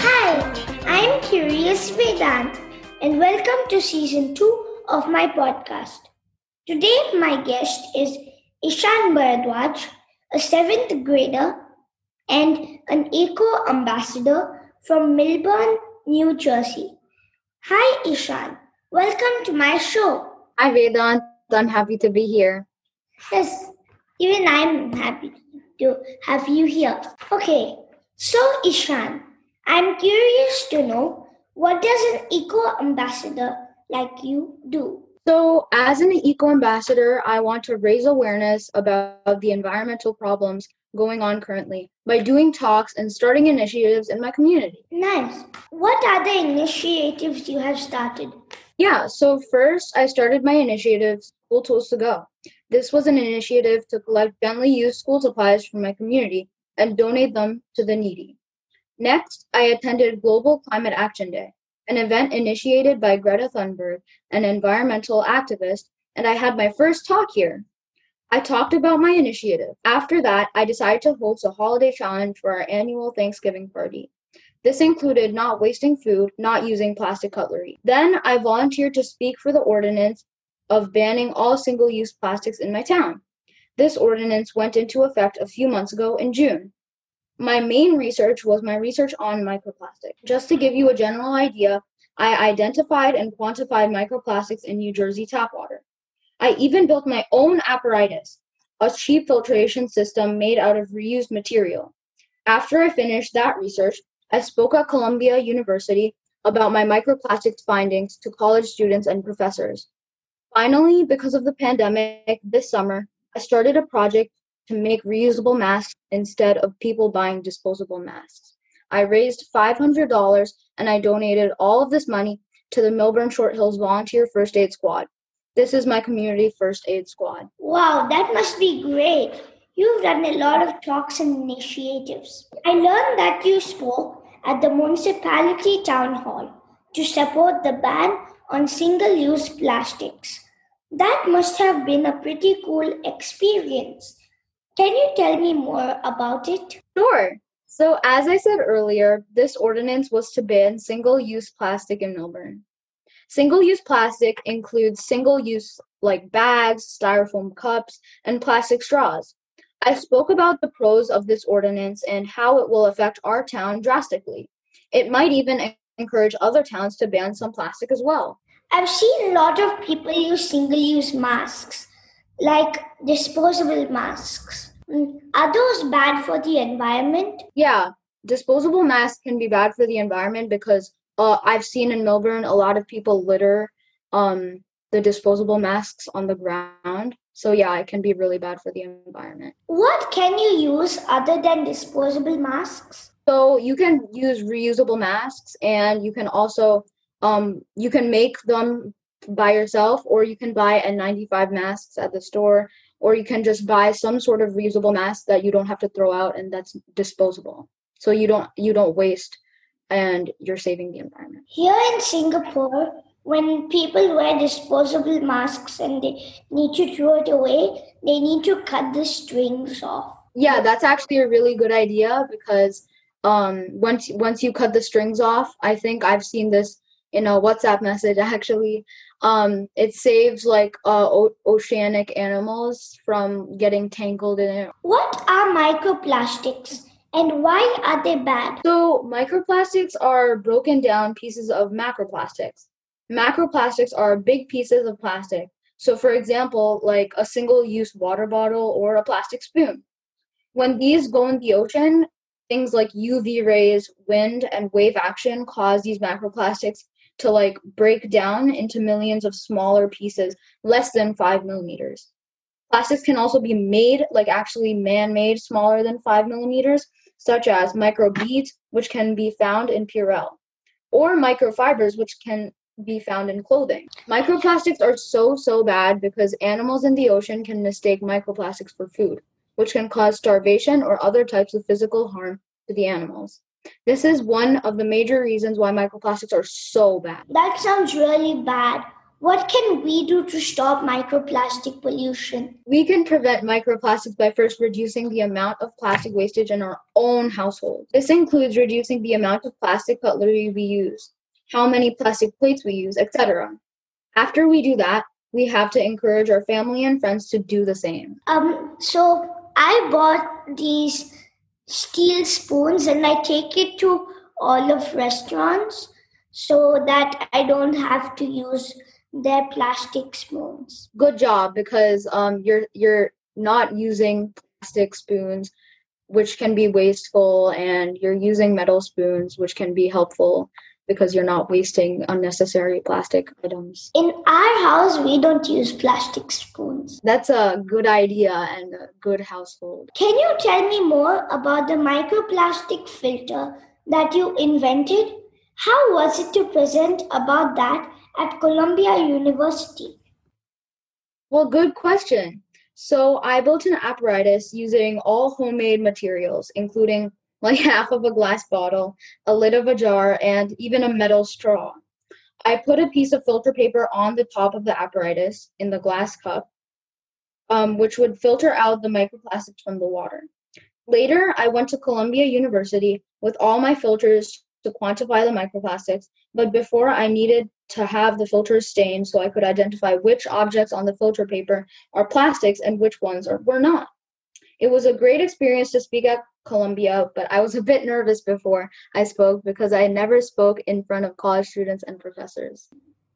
Hi, I'm Curious Vedanth, and welcome to season 2 of my podcast. Today, my guest is Ishaan Bharadwaj, a seventh grader and an eco ambassador from Millburn, New Jersey. Hi, Ishaan. Welcome to my show. Hi, Vedanth. I'm happy to be here. Yes, even I'm happy to have you here. Okay, so Ishaan, I'm curious to know what does an eco ambassador like you do? So, as an eco ambassador, I want to raise awareness about the environmental problems going on currently by doing talks and starting initiatives in my community. Nice. What are the initiatives you have started? Yeah, so first I started my initiative, School Tools to Go. This was an initiative to collect gently used school supplies from my community and donate them to the needy. Next, I attended Global Climate Action Day, an event initiated by Greta Thunberg, an environmental activist, and I had my first talk here. I talked about my initiative. After that, I decided to host a holiday challenge for our annual Thanksgiving party. This included not wasting food, not using plastic cutlery. Then I volunteered to speak for the ordinance of banning all single use plastics in my town. This ordinance went into effect a few months ago in June. My main research was my research on microplastic. Just to give you a general idea, I identified and quantified microplastics in New Jersey tap water. I even built my own apparatus, a cheap filtration system made out of reused material. After I finished that research, I spoke at Columbia University about my microplastics findings to college students and professors. Finally, because of the pandemic this summer, I started a project to make reusable masks instead of people buying disposable masks. I raised $500 and I donated all of this money to the Millburn Short Hills Volunteer First Aid Squad. This is my community first aid squad. Wow, that must be great. You've done a lot of talks and initiatives. I learned that you spoke at the municipality town hall to support the ban on single use plastics. That must have been a pretty cool experience. Can you tell me more about it? Sure. So, as I said earlier, this ordinance was to ban single use plastic in Millburn. Single use plastic includes single use like bags, styrofoam cups, and plastic straws. I spoke about the pros of this ordinance and how it will affect our town drastically. It might even encourage other towns to ban some plastic as well. I've seen a lot of people use single use masks, like disposable masks. Mm, are those bad for the environment? Yeah, disposable masks can be bad for the environment because uh, I've seen in Millburn a lot of people litter um, the disposable masks on the ground. So yeah, it can be really bad for the environment. What can you use other than disposable masks? So you can use reusable masks, and you can also um, you can make them by yourself, or you can buy N95 masks at the store, or you can just buy some sort of reusable mask that you don't have to throw out and that's disposable. So you don't you don't waste and you're saving the environment. Here in Singapore, when people wear disposable masks and they need to throw it away, they need to cut the strings off. Yeah, that's actually a really good idea because um, once once you cut the strings off, I think I've seen this in a WhatsApp message actually. Um, it saves like uh, o- oceanic animals from getting tangled in it. What are microplastics? And why are they bad? So, microplastics are broken down pieces of macroplastics. Macroplastics are big pieces of plastic. So, for example, like a single use water bottle or a plastic spoon. When these go in the ocean, things like UV rays, wind, and wave action cause these macroplastics to like break down into millions of smaller pieces, less than five millimeters. Plastics can also be made, like actually man made, smaller than five millimeters, such as microbeads, which can be found in Purell, or microfibers, which can be found in clothing. Microplastics are so, so bad because animals in the ocean can mistake microplastics for food, which can cause starvation or other types of physical harm to the animals. This is one of the major reasons why microplastics are so bad. That sounds really bad. What can we do to stop microplastic pollution? We can prevent microplastics by first reducing the amount of plastic wastage in our own household. This includes reducing the amount of plastic cutlery we use, how many plastic plates we use, etc. After we do that, we have to encourage our family and friends to do the same. Um, so I bought these steel spoons and I take it to all of restaurants so that I don't have to use their plastic spoons. Good job because um, you're you're not using plastic spoons which can be wasteful and you're using metal spoons which can be helpful because you're not wasting unnecessary plastic items. In our house, we don't use plastic spoons. That's a good idea and a good household. Can you tell me more about the microplastic filter that you invented? How was it to present about that at Columbia University? Well, good question. So, I built an apparatus using all homemade materials, including like half of a glass bottle, a lid of a jar, and even a metal straw. I put a piece of filter paper on the top of the apparatus in the glass cup, um, which would filter out the microplastics from the water. Later, I went to Columbia University with all my filters to quantify the microplastics, but before I needed to have the filters stained so I could identify which objects on the filter paper are plastics and which ones are, were not. It was a great experience to speak at Columbia, but I was a bit nervous before I spoke because I never spoke in front of college students and professors.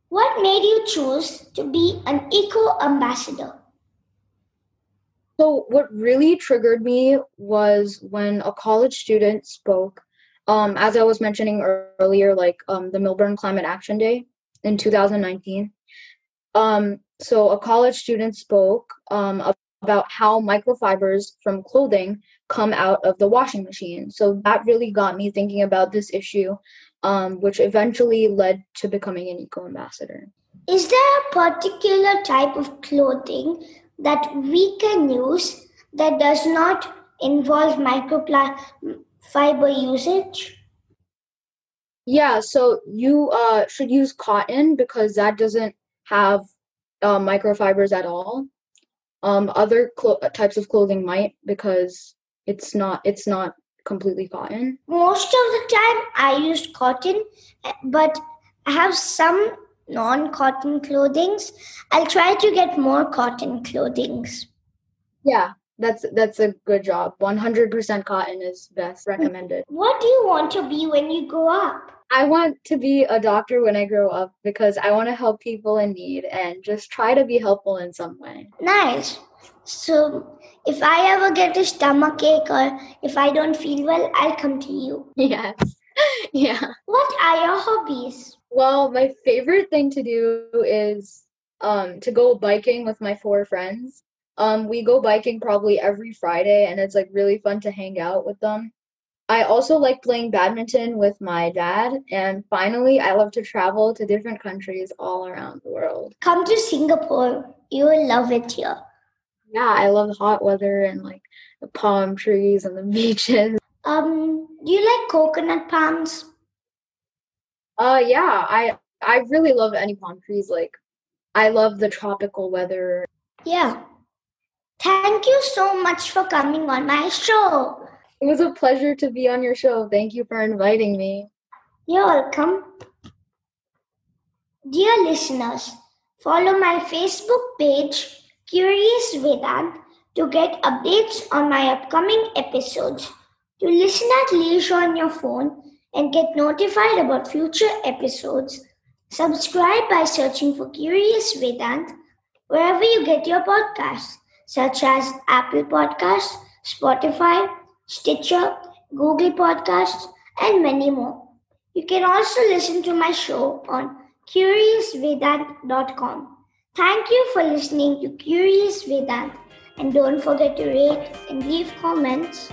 What made you choose to be an eco ambassador? So, what really triggered me was when a college student spoke, um, as I was mentioning earlier, like um, the Millburn Climate Action Day in 2019. Um, so, a college student spoke um, about how microfibers from clothing come out of the washing machine. So that really got me thinking about this issue, um, which eventually led to becoming an eco ambassador. Is there a particular type of clothing that we can use that does not involve microfiber usage? Yeah, so you uh, should use cotton because that doesn't have uh, microfibers at all um, other clo- types of clothing might because it's not it's not completely cotton. Most of the time, I used cotton, but I have some non-cotton clothings. I'll try to get more cotton clothings. Yeah, that's that's a good job. 100% cotton is best recommended. What do you want to be when you grow up? I want to be a doctor when I grow up because I want to help people in need and just try to be helpful in some way. Nice. So, if I ever get a stomach ache or if I don't feel well, I'll come to you. Yes. yeah. What are your hobbies? Well, my favorite thing to do is um, to go biking with my four friends. Um, we go biking probably every Friday, and it's like really fun to hang out with them. I also like playing badminton with my dad. And finally, I love to travel to different countries all around the world. Come to Singapore. You will love it here. Yeah, I love the hot weather and like the palm trees and the beaches. Um, do you like coconut palms? Uh yeah, I I really love any palm trees. Like I love the tropical weather. Yeah. Thank you so much for coming on my show. It was a pleasure to be on your show. Thank you for inviting me. You're welcome. Dear listeners, follow my Facebook page, Curious Vedanth, to get updates on my upcoming episodes. To listen at leisure on your phone and get notified about future episodes, subscribe by searching for Curious Vedanth wherever you get your podcasts, such as Apple Podcasts, Spotify, Stitcher, Google Podcasts, and many more. You can also listen to my show on CuriousVedanth.com. Thank you for listening to Curious Vedanth and don't forget to rate and leave comments.